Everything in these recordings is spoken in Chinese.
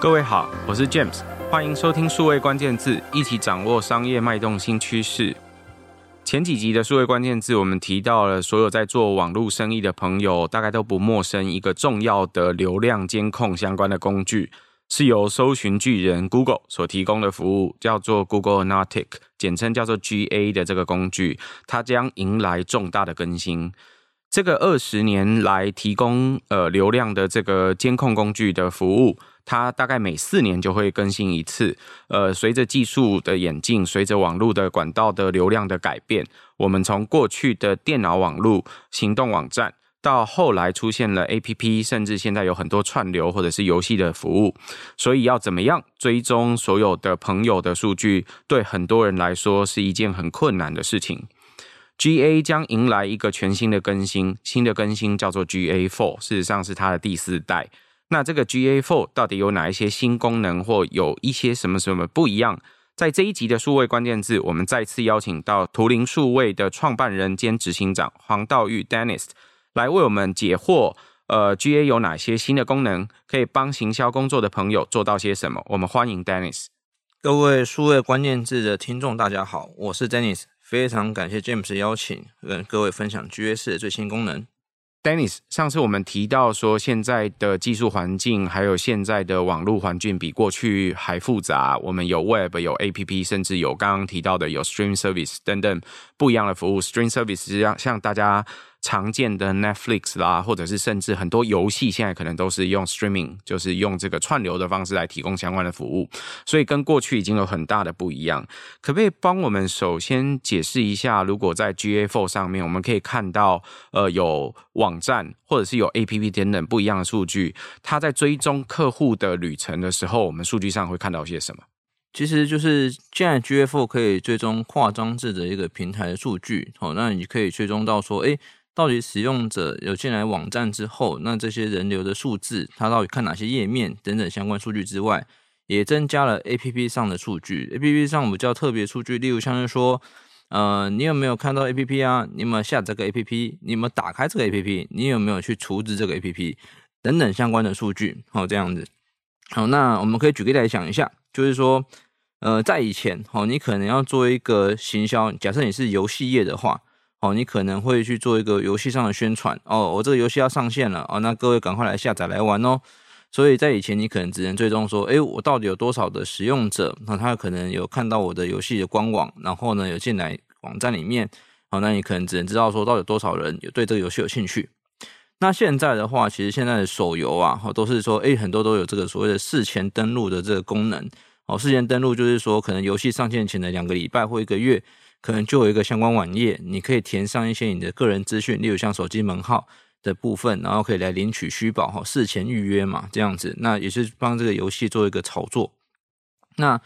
各位好，我是 James，欢迎收听数位关键字，一起掌握商业脉动新趋势。前几集的数位关键字，我们提到了所有在做网络生意的朋友，大概都不陌生一个重要的流量监控相关的工具，是由搜寻巨人 Google 所提供的服务，叫做 Google Analytics，简称叫做 GA 的这个工具，它将迎来重大的更新。这个二十年来提供呃流量的这个监控工具的服务，它大概每四年就会更新一次。呃，随着技术的演进，随着网络的管道的流量的改变，我们从过去的电脑网络、行动网站，到后来出现了 APP，甚至现在有很多串流或者是游戏的服务。所以要怎么样追踪所有的朋友的数据，对很多人来说是一件很困难的事情。GA 将迎来一个全新的更新，新的更新叫做 GA Four，事实上是它的第四代。那这个 GA4 到底有哪一些新功能，或有一些什么什么不一样？在这一集的数位关键字，我们再次邀请到图灵数位的创办人兼执行长黄道玉 Dennis 来为我们解惑。呃，GA 有哪些新的功能，可以帮行销工作的朋友做到些什么？我们欢迎 Dennis。各位数位关键字的听众，大家好，我是 Dennis。非常感谢 James 邀请，跟各位分享 G A 四的最新功能。Dennis，上次我们提到说，现在的技术环境还有现在的网络环境比过去还复杂。我们有 Web，有 APP，甚至有刚刚提到的有 Stream Service 等等不一样的服务。Stream Service 实际上像大家。常见的 Netflix 啦，或者是甚至很多游戏，现在可能都是用 streaming，就是用这个串流的方式来提供相关的服务，所以跟过去已经有很大的不一样。可不可以帮我们首先解释一下，如果在 GA4 上面，我们可以看到，呃，有网站或者是有 APP 等等不一样的数据，它在追踪客户的旅程的时候，我们数据上会看到些什么？其实就是现在 GA4 可以追踪跨装置的一个平台的数据，好，那你可以追踪到说，哎。到底使用者有进来网站之后，那这些人流的数字，他到底看哪些页面等等相关数据之外，也增加了 APP 上的数据。APP 上比较特别数据，例如像是说，呃，你有没有看到 APP 啊？你有没有下载这个 APP？你有没有打开这个 APP？你有没有去处置这个 APP？等等相关的数据。好，这样子。好，那我们可以举个例来讲一下，就是说，呃，在以前，好，你可能要做一个行销，假设你是游戏业的话。哦，你可能会去做一个游戏上的宣传哦，我这个游戏要上线了哦，那各位赶快来下载来玩哦。所以在以前，你可能只能追踪说，诶，我到底有多少的使用者？那他可能有看到我的游戏的官网，然后呢有进来网站里面，好，那你可能只能知道说到底有多少人有对这个游戏有兴趣。那现在的话，其实现在的手游啊，都是说，诶，很多都有这个所谓的事前登录的这个功能。哦，事前登录就是说，可能游戏上线前的两个礼拜或一个月。可能就有一个相关网页，你可以填上一些你的个人资讯，例如像手机门号的部分，然后可以来领取虚宝哈，事前预约嘛，这样子，那也是帮这个游戏做一个炒作。那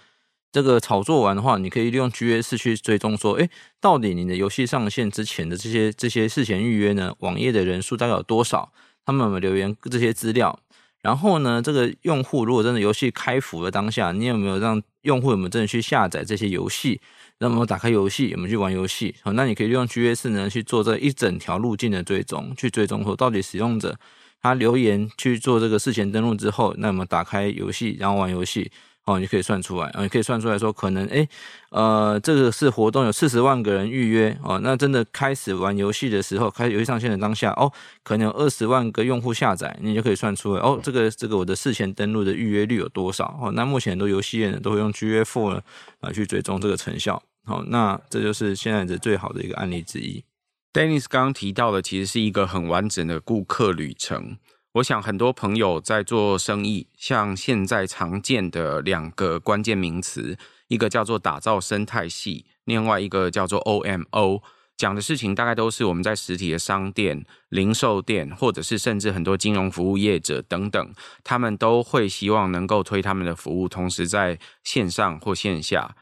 这个炒作完的话，你可以利用 GA4 去追踪说，诶，到底你的游戏上线之前的这些这些事前预约呢，网页的人数大概有多少？他们有没有留言这些资料？然后呢，这个用户如果真的游戏开服的当下，你有没有让用户有没有真的去下载这些游戏？那么打开游戏，我们去玩游戏，好，那你可以利用 GA4 呢去做这一整条路径的追踪，去追踪说到底使用者他留言去做这个事前登录之后，那么打开游戏然后玩游戏，哦，你可以算出来，啊你可以算出来说可能诶，呃，这个是活动有四十万个人预约哦，那真的开始玩游戏的时候，开始游戏上线的当下哦，可能有二十万个用户下载，你就可以算出来哦，这个这个我的事前登录的预约率有多少？哦，那目前很多游戏业呢都会用 GA4 呢来去追踪这个成效。好，那这就是现在的最好的一个案例之一。Dennis 刚刚提到的，其实是一个很完整的顾客旅程。我想很多朋友在做生意，像现在常见的两个关键名词，一个叫做打造生态系，另外一个叫做 OMO，讲的事情大概都是我们在实体的商店、零售店，或者是甚至很多金融服务业者等等，他们都会希望能够推他们的服务，同时在线上或线下。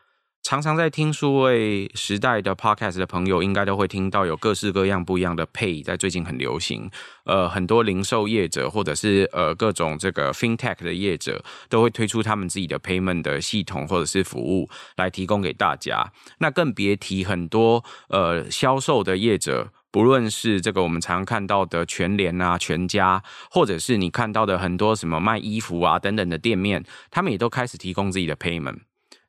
常常在听数位时代的 podcast 的朋友，应该都会听到有各式各样不一样的 pay，在最近很流行。呃，很多零售业者或者是呃各种这个 fintech 的业者，都会推出他们自己的 payment 的系统或者是服务来提供给大家。那更别提很多呃销售的业者。不论是这个我们常看到的全联啊、全家，或者是你看到的很多什么卖衣服啊等等的店面，他们也都开始提供自己的 payment。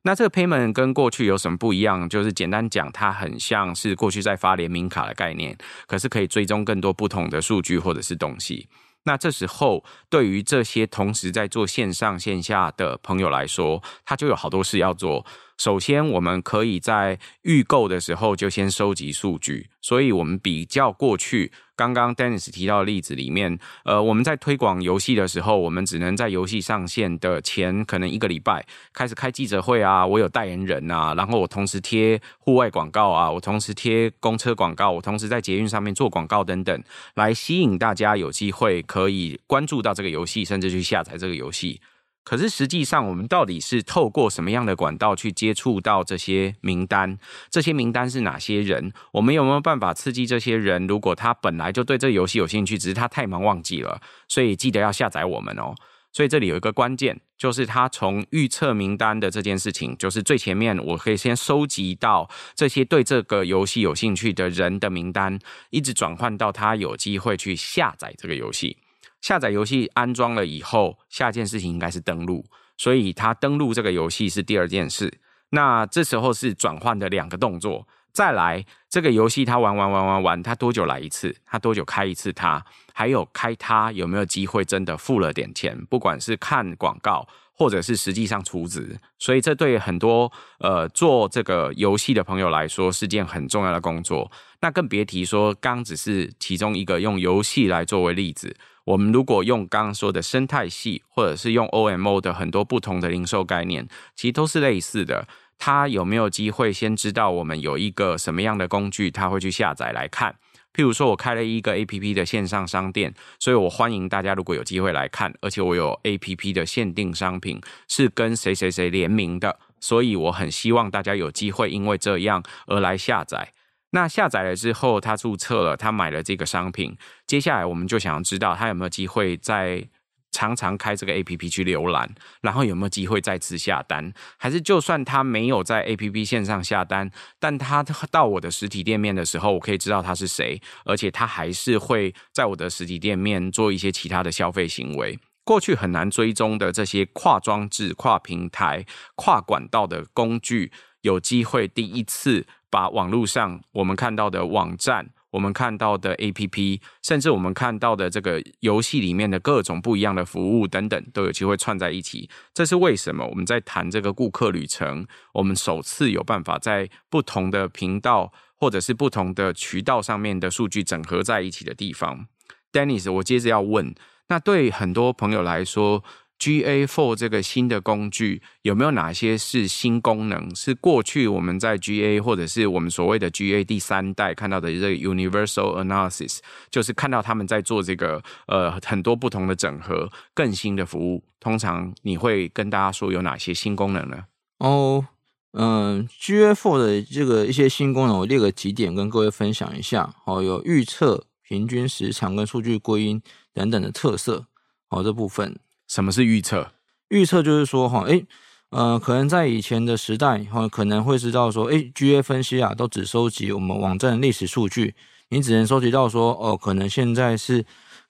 那这个 payment 跟过去有什么不一样？就是简单讲，它很像是过去在发联名卡的概念，可是可以追踪更多不同的数据或者是东西。那这时候，对于这些同时在做线上线下的朋友来说，他就有好多事要做。首先，我们可以在预购的时候就先收集数据，所以我们比较过去刚刚 Dennis 提到的例子里面，呃，我们在推广游戏的时候，我们只能在游戏上线的前可能一个礼拜开始开记者会啊，我有代言人啊，然后我同时贴户外广告啊，我同时贴公车广告，我同时在捷运上面做广告等等，来吸引大家有机会可以关注到这个游戏，甚至去下载这个游戏。可是实际上，我们到底是透过什么样的管道去接触到这些名单？这些名单是哪些人？我们有没有办法刺激这些人？如果他本来就对这个游戏有兴趣，只是他太忙忘记了，所以记得要下载我们哦。所以这里有一个关键，就是他从预测名单的这件事情，就是最前面我可以先收集到这些对这个游戏有兴趣的人的名单，一直转换到他有机会去下载这个游戏。下载游戏安装了以后，下件事情应该是登录，所以他登录这个游戏是第二件事。那这时候是转换的两个动作。再来，这个游戏他玩玩玩玩玩，他多久来一次？他多久开一次他？还有开他有没有机会真的付了点钱？不管是看广告，或者是实际上出资。所以这对很多呃做这个游戏的朋友来说是件很重要的工作。那更别提说，刚只是其中一个用游戏来作为例子。我们如果用刚刚说的生态系，或者是用 OMO 的很多不同的零售概念，其实都是类似的。他有没有机会先知道我们有一个什么样的工具，他会去下载来看？譬如说，我开了一个 APP 的线上商店，所以我欢迎大家如果有机会来看，而且我有 APP 的限定商品是跟谁谁谁联名的，所以我很希望大家有机会因为这样而来下载。那下载了之后，他注册了，他买了这个商品。接下来，我们就想要知道他有没有机会在常常开这个 APP 去浏览，然后有没有机会再次下单，还是就算他没有在 APP 线上下单，但他到我的实体店面的时候，我可以知道他是谁，而且他还是会在我的实体店面做一些其他的消费行为。过去很难追踪的这些跨装置、跨平台、跨管道的工具，有机会第一次。把网络上我们看到的网站，我们看到的 APP，甚至我们看到的这个游戏里面的各种不一样的服务等等，都有机会串在一起。这是为什么？我们在谈这个顾客旅程，我们首次有办法在不同的频道或者是不同的渠道上面的数据整合在一起的地方。Dennis，我接着要问，那对很多朋友来说 G A Four 这个新的工具有没有哪些是新功能？是过去我们在 GA 或者是我们所谓的 GA 第三代看到的这个 Universal Analysis，就是看到他们在做这个呃很多不同的整合，更新的服务。通常你会跟大家说有哪些新功能呢？哦，嗯，G A Four 的这个一些新功能，我列个几点跟各位分享一下。哦，有预测、平均时长跟数据归因等等的特色。哦，这部分。什么是预测？预测就是说，哈，诶，呃，可能在以前的时代，哈，可能会知道说，诶，GA 分析啊，都只收集我们网站历史数据，你只能收集到说，哦，可能现在是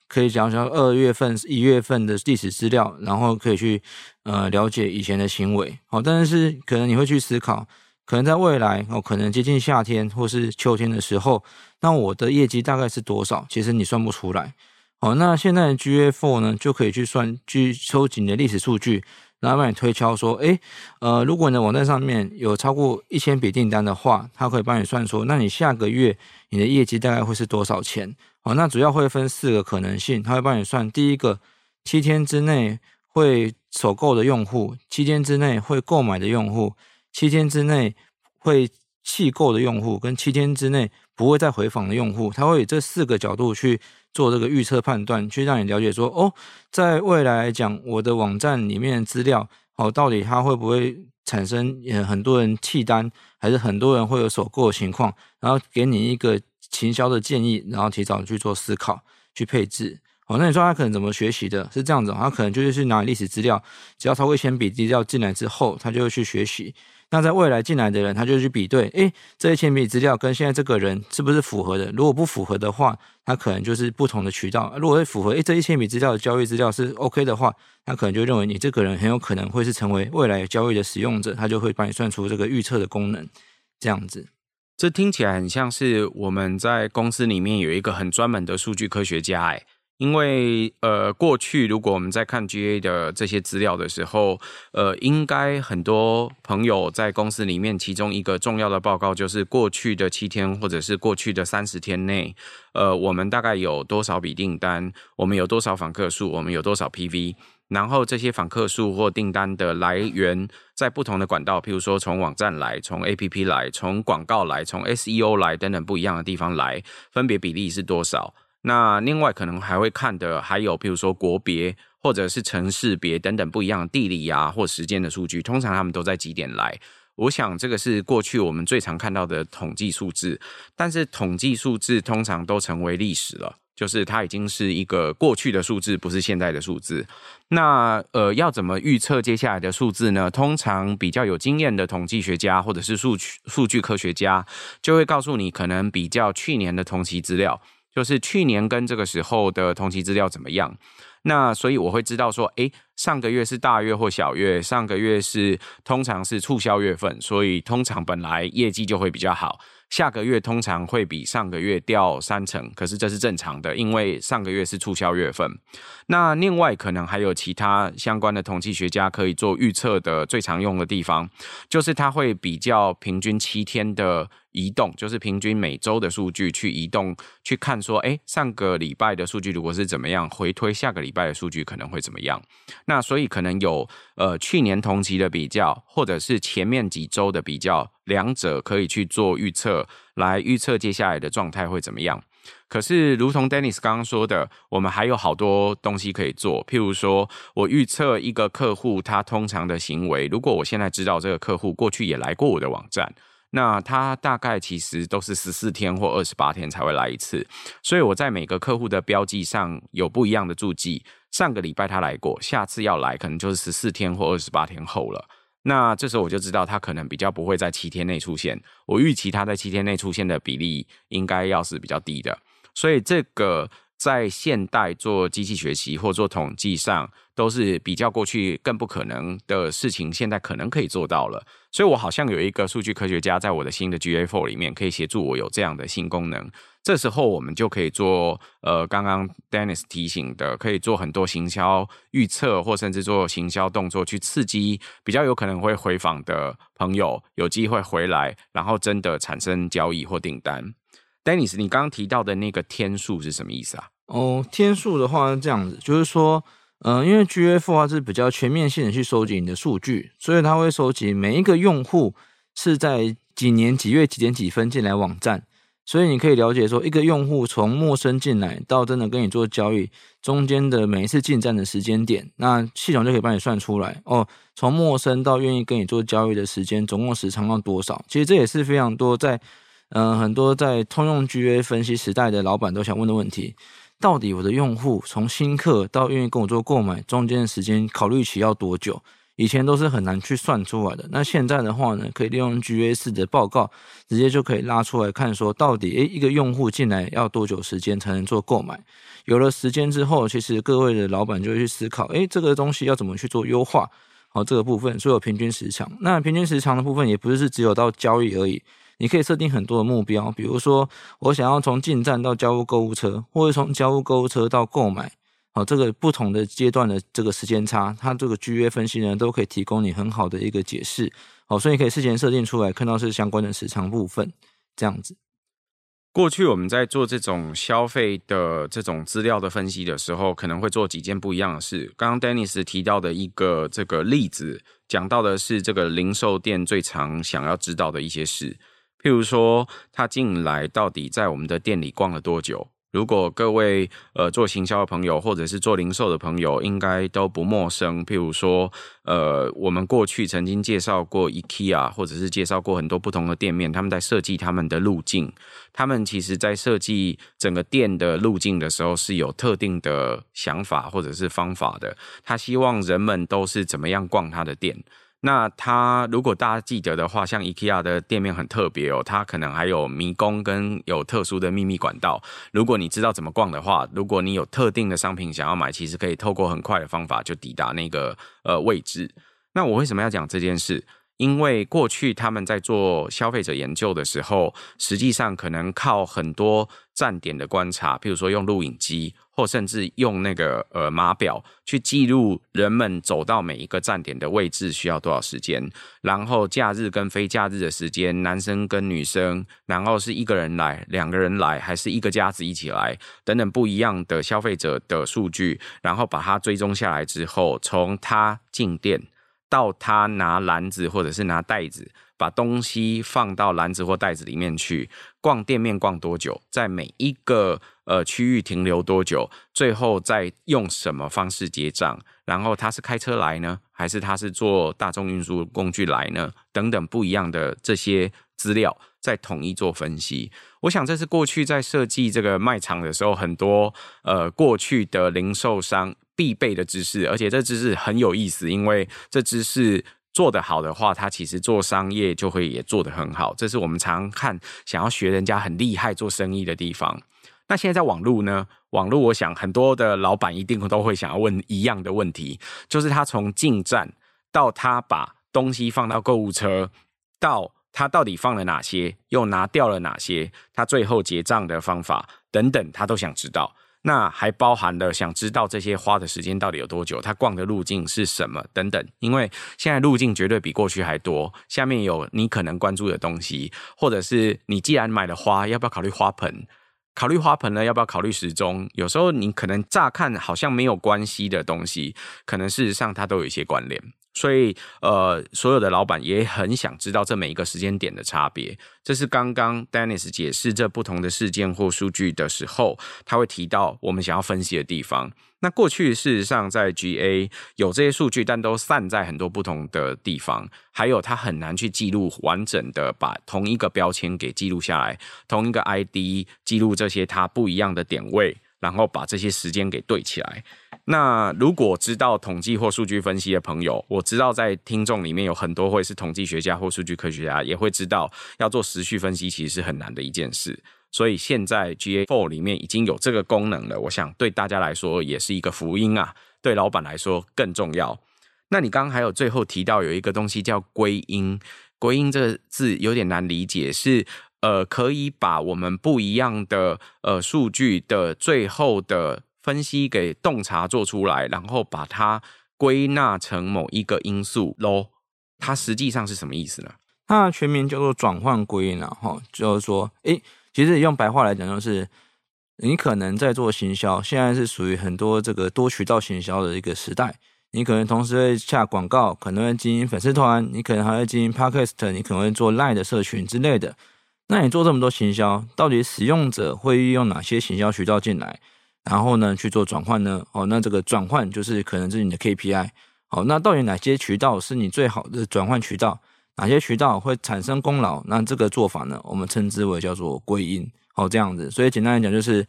可以讲讲二月份、一月份的历史资料，然后可以去呃了解以前的行为，好，但是可能你会去思考，可能在未来，哦，可能接近夏天或是秋天的时候，那我的业绩大概是多少？其实你算不出来。哦，那现在 GA4 呢，就可以去算，去收集你的历史数据，然后帮你推敲说，诶，呃，如果你的网站上面有超过一千笔订单的话，它可以帮你算说，那你下个月你的业绩大概会是多少钱？哦，那主要会分四个可能性，它会帮你算，第一个，七天之内会首购的用户，七天之内会购买的用户，七天之内会弃购的用户，跟七天之内不会再回访的用户，它会以这四个角度去。做这个预测判断，去让你了解说，哦，在未来来讲，我的网站里面的资料，哦，到底它会不会产生很多人弃单，还是很多人会有首购的情况，然后给你一个行销的建议，然后提早去做思考，去配置。哦，那你说他可能怎么学习的？是这样子，他可能就是去拿历史资料，只要超过一千笔资料进来之后，他就会去学习。那在未来进来的人，他就去比对，诶，这些前笔资料跟现在这个人是不是符合的？如果不符合的话，他可能就是不同的渠道。如果会符合，诶，这一千笔资料的交易资料是 OK 的话，他可能就认为你这个人很有可能会是成为未来交易的使用者，他就会帮你算出这个预测的功能，这样子。这听起来很像是我们在公司里面有一个很专门的数据科学家，哎。因为呃，过去如果我们在看 GA 的这些资料的时候，呃，应该很多朋友在公司里面，其中一个重要的报告就是过去的七天或者是过去的三十天内，呃，我们大概有多少笔订单，我们有多少访客数，我们有多少 PV，然后这些访客数或订单的来源在不同的管道，譬如说从网站来，从 APP 来，从广告来，从 SEO 来等等不一样的地方来，分别比例是多少？那另外可能还会看的还有，比如说国别或者是城市别等等不一样的地理啊或时间的数据，通常他们都在几点来。我想这个是过去我们最常看到的统计数字，但是统计数字通常都成为历史了，就是它已经是一个过去的数字，不是现在的数字。那呃，要怎么预测接下来的数字呢？通常比较有经验的统计学家或者是数据数据科学家就会告诉你，可能比较去年的同期资料。就是去年跟这个时候的同期资料怎么样？那所以我会知道说，诶，上个月是大月或小月，上个月是通常是促销月份，所以通常本来业绩就会比较好。下个月通常会比上个月掉三成，可是这是正常的，因为上个月是促销月份。那另外可能还有其他相关的统计学家可以做预测的最常用的地方，就是他会比较平均七天的。移动就是平均每周的数据去移动去看，说，诶，上个礼拜的数据如果是怎么样，回推下个礼拜的数据可能会怎么样？那所以可能有呃去年同期的比较，或者是前面几周的比较，两者可以去做预测，来预测接下来的状态会怎么样。可是，如同 Dennis 刚刚说的，我们还有好多东西可以做，譬如说我预测一个客户他通常的行为，如果我现在知道这个客户过去也来过我的网站。那他大概其实都是十四天或二十八天才会来一次，所以我在每个客户的标记上有不一样的注记。上个礼拜他来过，下次要来可能就是十四天或二十八天后了。那这时候我就知道他可能比较不会在七天内出现。我预期他在七天内出现的比例应该要是比较低的，所以这个。在现代做机器学习或做统计上，都是比较过去更不可能的事情，现在可能可以做到了。所以我好像有一个数据科学家在我的新的 GA4 里面，可以协助我有这样的新功能。这时候我们就可以做，呃，刚刚 Dennis 提醒的，可以做很多行销预测，或甚至做行销动作，去刺激比较有可能会回访的朋友有机会回来，然后真的产生交易或订单。Dennis，你刚刚提到的那个天数是什么意思啊？哦，天数的话是这样子，就是说，嗯、因为 GA4 它是比较全面性的去收集你的数据，所以它会收集每一个用户是在几年几月几点几分进来网站，所以你可以了解说，一个用户从陌生进来到真的跟你做交易中间的每一次进站的时间点，那系统就可以帮你算出来哦，从陌生到愿意跟你做交易的时间总共时长要多少？其实这也是非常多在，嗯、很多在通用 GA 分析时代的老板都想问的问题。到底我的用户从新客到愿意跟我做购买中间的时间考虑期要多久？以前都是很难去算出来的。那现在的话呢，可以利用 G A 四的报告，直接就可以拉出来看，说到底，诶，一个用户进来要多久时间才能做购买？有了时间之后，其实各位的老板就会去思考，诶，这个东西要怎么去做优化？好，这个部分所有平均时长。那平均时长的部分也不是只有到交易而已。你可以设定很多的目标，比如说我想要从进站到交付购物车，或者从交付购物车到购买，好，这个不同的阶段的这个时间差，它这个 GA 分析呢都可以提供你很好的一个解释，好，所以你可以事先设定出来，看到是相关的时长部分，这样子。过去我们在做这种消费的这种资料的分析的时候，可能会做几件不一样的事。刚刚 Dennis 提到的一个这个例子，讲到的是这个零售店最常想要知道的一些事。譬如说，他进来到底在我们的店里逛了多久？如果各位呃做行销的朋友，或者是做零售的朋友，应该都不陌生。譬如说，呃，我们过去曾经介绍过 IKEA，或者是介绍过很多不同的店面，他们在设计他们的路径。他们其实在设计整个店的路径的时候，是有特定的想法或者是方法的。他希望人们都是怎么样逛他的店。那它如果大家记得的话，像 IKEA 的店面很特别哦，它可能还有迷宫跟有特殊的秘密管道。如果你知道怎么逛的话，如果你有特定的商品想要买，其实可以透过很快的方法就抵达那个呃位置。那我为什么要讲这件事？因为过去他们在做消费者研究的时候，实际上可能靠很多站点的观察，譬如说用录影机，或甚至用那个呃码表去记录人们走到每一个站点的位置需要多少时间，然后假日跟非假日的时间，男生跟女生，然后是一个人来、两个人来，还是一个家子一起来，等等不一样的消费者的数据，然后把它追踪下来之后，从他进店。到他拿篮子或者是拿袋子，把东西放到篮子或袋子里面去，逛店面逛多久，在每一个呃区域停留多久，最后再用什么方式结账，然后他是开车来呢，还是他是坐大众运输工具来呢？等等不一样的这些资料，再统一做分析。我想这是过去在设计这个卖场的时候，很多呃过去的零售商。必备的知识，而且这知识很有意思，因为这知识做得好的话，他其实做商业就会也做得很好。这是我们常看想要学人家很厉害做生意的地方。那现在在网络呢？网络，我想很多的老板一定都会想要问一样的问题，就是他从进站到他把东西放到购物车，到他到底放了哪些，又拿掉了哪些，他最后结账的方法等等，他都想知道。那还包含了想知道这些花的时间到底有多久，他逛的路径是什么等等。因为现在路径绝对比过去还多，下面有你可能关注的东西，或者是你既然买了花，要不要考虑花盆？考虑花盆呢，要不要考虑时钟？有时候你可能乍看好像没有关系的东西，可能事实上它都有一些关联。所以，呃，所有的老板也很想知道这每一个时间点的差别。这是刚刚 Dennis 解释这不同的事件或数据的时候，他会提到我们想要分析的地方。那过去事实上在 GA 有这些数据，但都散在很多不同的地方，还有他很难去记录完整的把同一个标签给记录下来，同一个 ID 记录这些它不一样的点位，然后把这些时间给对起来。那如果知道统计或数据分析的朋友，我知道在听众里面有很多会是统计学家或数据科学家，也会知道要做时序分析其实是很难的一件事。所以现在 G A Four 里面已经有这个功能了，我想对大家来说也是一个福音啊，对老板来说更重要。那你刚刚还有最后提到有一个东西叫归因，归因这个字有点难理解，是呃可以把我们不一样的呃数据的最后的。分析给洞察做出来，然后把它归纳成某一个因素喽。它实际上是什么意思呢？它的全名叫做转换归纳，哈，就是说，诶，其实用白话来讲，就是你可能在做行销，现在是属于很多这个多渠道行销的一个时代。你可能同时会下广告，可能会经营粉丝团，你可能还会经营 Podcast，你可能会做 Line 的社群之类的。那你做这么多行销，到底使用者会运用哪些行销渠道进来？然后呢，去做转换呢？哦，那这个转换就是可能是你的 KPI。哦，那到底哪些渠道是你最好的转换渠道？哪些渠道会产生功劳？那这个做法呢，我们称之为叫做归因。哦，这样子。所以简单来讲，就是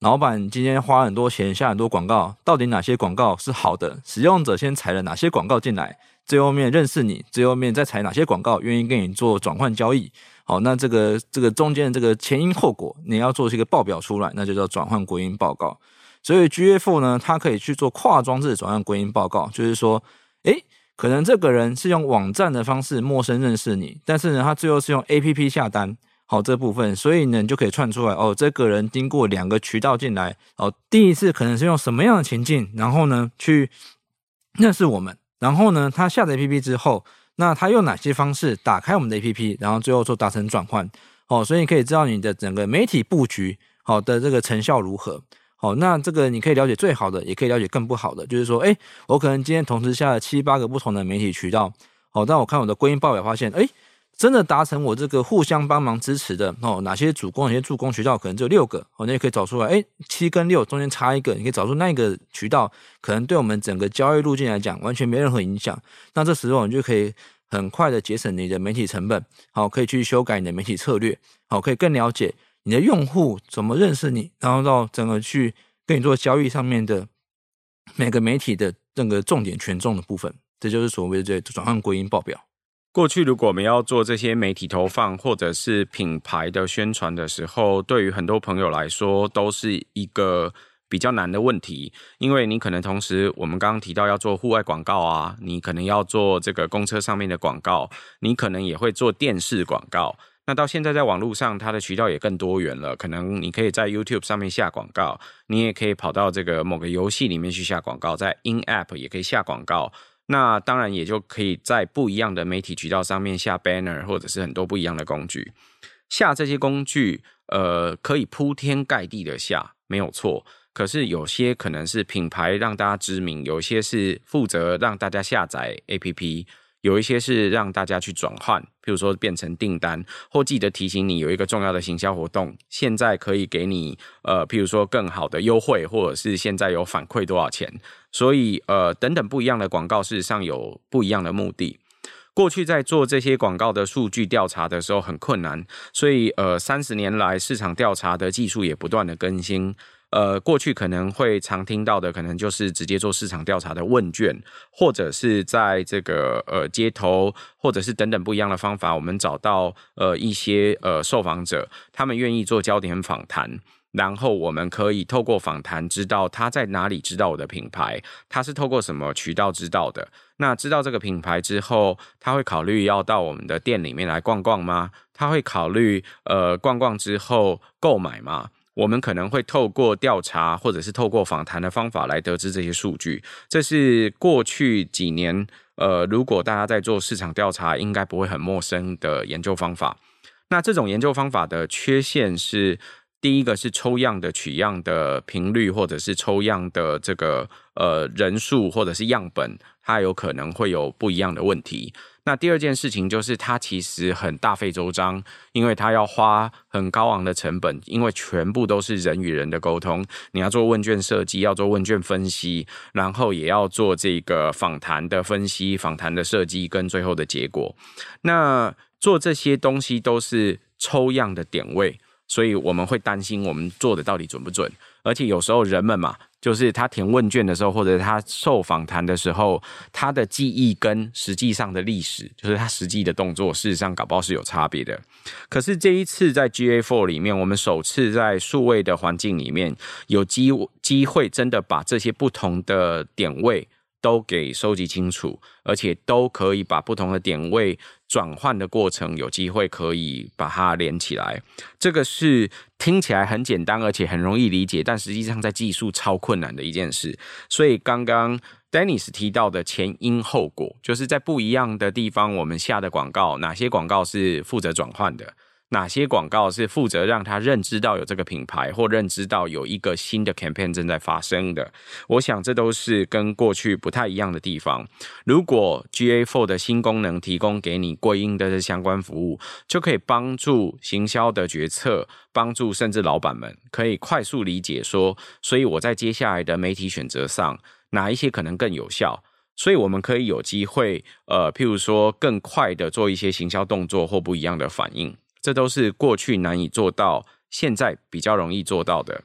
老板今天花很多钱下很多广告，到底哪些广告是好的？使用者先踩了哪些广告进来？最后面认识你，最后面再踩哪些广告，愿意跟你做转换交易？好，那这个这个中间的这个前因后果，你要做一个报表出来，那就叫转换归因报告。所以 GF 呢，它可以去做跨装置转换归因报告，就是说，诶，可能这个人是用网站的方式陌生认识你，但是呢，他最后是用 APP 下单，好，这部分，所以呢，你就可以串出来，哦，这个人经过两个渠道进来，哦，第一次可能是用什么样的情境，然后呢，去认识我们，然后呢，他下载 APP 之后。那他用哪些方式打开我们的 APP，然后最后做达成转换？哦，所以你可以知道你的整个媒体布局好的这个成效如何？好，那这个你可以了解最好的，也可以了解更不好的。就是说，哎，我可能今天同时下了七八个不同的媒体渠道，哦，但我看我的归因报表发现，哎。真的达成我这个互相帮忙支持的哦，哪些主攻，哪些助攻渠道可能只有六个哦，那也可以找出来。哎，七跟六中间差一个，你可以找出那个渠道可能对我们整个交易路径来讲完全没任何影响。那这时候你就可以很快的节省你的媒体成本，好，可以去修改你的媒体策略，好，可以更了解你的用户怎么认识你，然后到整个去跟你做交易上面的每个媒体的那个重点权重的部分。这就是所谓的这转换归因报表。过去如果我们要做这些媒体投放或者是品牌的宣传的时候，对于很多朋友来说都是一个比较难的问题，因为你可能同时我们刚刚提到要做户外广告啊，你可能要做这个公车上面的广告，你可能也会做电视广告。那到现在在网络上，它的渠道也更多元了，可能你可以在 YouTube 上面下广告，你也可以跑到这个某个游戏里面去下广告，在 In App 也可以下广告。那当然也就可以在不一样的媒体渠道上面下 banner，或者是很多不一样的工具。下这些工具，呃，可以铺天盖地的下，没有错。可是有些可能是品牌让大家知名，有些是负责让大家下载 APP。有一些是让大家去转换，譬如说变成订单，或记得提醒你有一个重要的行销活动，现在可以给你呃，譬如说更好的优惠，或者是现在有反馈多少钱，所以呃等等不一样的广告，事实上有不一样的目的。过去在做这些广告的数据调查的时候很困难，所以呃三十年来市场调查的技术也不断的更新。呃，过去可能会常听到的，可能就是直接做市场调查的问卷，或者是在这个呃街头，或者是等等不一样的方法，我们找到呃一些呃受访者，他们愿意做焦点访谈，然后我们可以透过访谈知道他在哪里知道我的品牌，他是透过什么渠道知道的。那知道这个品牌之后，他会考虑要到我们的店里面来逛逛吗？他会考虑呃逛逛之后购买吗？我们可能会透过调查或者是透过访谈的方法来得知这些数据，这是过去几年呃，如果大家在做市场调查，应该不会很陌生的研究方法。那这种研究方法的缺陷是，第一个是抽样的取样的频率，或者是抽样的这个呃人数，或者是样本，它有可能会有不一样的问题。那第二件事情就是，它其实很大费周章，因为它要花很高昂的成本，因为全部都是人与人的沟通。你要做问卷设计，要做问卷分析，然后也要做这个访谈的分析、访谈的设计跟最后的结果。那做这些东西都是抽样的点位，所以我们会担心我们做的到底准不准。而且有时候人们嘛。就是他填问卷的时候，或者他受访谈的时候，他的记忆跟实际上的历史，就是他实际的动作，事实上搞不好是有差别的。可是这一次在 GA4 里面，我们首次在数位的环境里面，有机机会真的把这些不同的点位都给收集清楚，而且都可以把不同的点位转换的过程，有机会可以把它连起来。这个是听起来很简单，而且很容易理解，但实际上在技术超困难的一件事。所以刚刚 Dennis 提到的前因后果，就是在不一样的地方，我们下的广告，哪些广告是负责转换的？哪些广告是负责让他认知到有这个品牌，或认知到有一个新的 campaign 正在发生的？我想这都是跟过去不太一样的地方。如果 GA4 的新功能提供给你归因的相关服务，就可以帮助行销的决策，帮助甚至老板们可以快速理解说，所以我在接下来的媒体选择上，哪一些可能更有效？所以我们可以有机会，呃，譬如说更快的做一些行销动作或不一样的反应。这都是过去难以做到，现在比较容易做到的。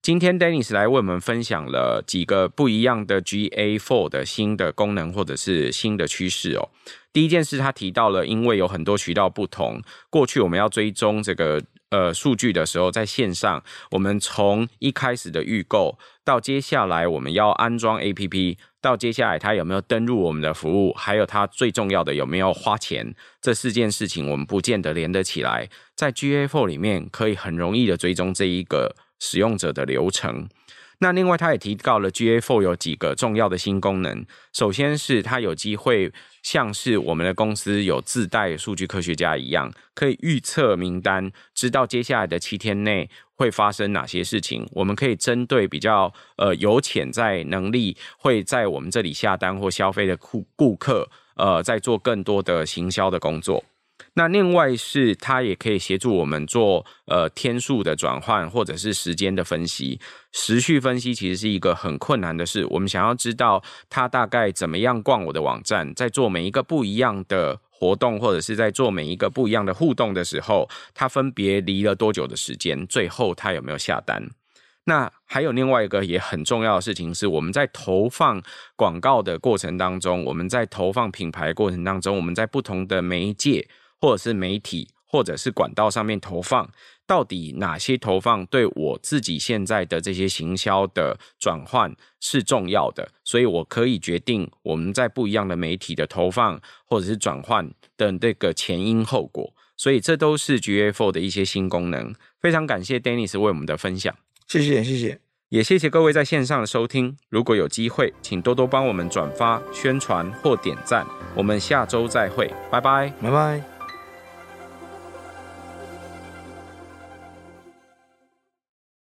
今天 Dennis 来为我们分享了几个不一样的 GA4 的新的功能或者是新的趋势哦。第一件事，他提到了，因为有很多渠道不同，过去我们要追踪这个呃数据的时候，在线上，我们从一开始的预购到接下来我们要安装 APP。到接下来他有没有登录我们的服务，还有他最重要的有没有花钱，这四件事情我们不见得连得起来。在 GA4 里面可以很容易的追踪这一个使用者的流程。那另外他也提到了 GA4 有几个重要的新功能，首先是他有机会像是我们的公司有自带数据科学家一样，可以预测名单，知道接下来的七天内。会发生哪些事情？我们可以针对比较呃有潜在能力会在我们这里下单或消费的顾顾客，呃，在做更多的行销的工作。那另外是它也可以协助我们做呃天数的转换或者是时间的分析。时序分析其实是一个很困难的事。我们想要知道他大概怎么样逛我的网站，在做每一个不一样的。活动或者是在做每一个不一样的互动的时候，他分别离了多久的时间？最后他有没有下单？那还有另外一个也很重要的事情是，我们在投放广告的过程当中，我们在投放品牌的过程当中，我们在不同的媒介或者是媒体或者是管道上面投放，到底哪些投放对我自己现在的这些行销的转换是重要的？所以我可以决定我们在不一样的媒体的投放或者是转换的这个前因后果。所以这都是 GA4 的一些新功能。非常感谢 Dennis 为我们的分享。谢谢，谢谢，也谢谢各位在线上的收听。如果有机会，请多多帮我们转发、宣传或点赞。我们下周再会，拜拜，拜拜。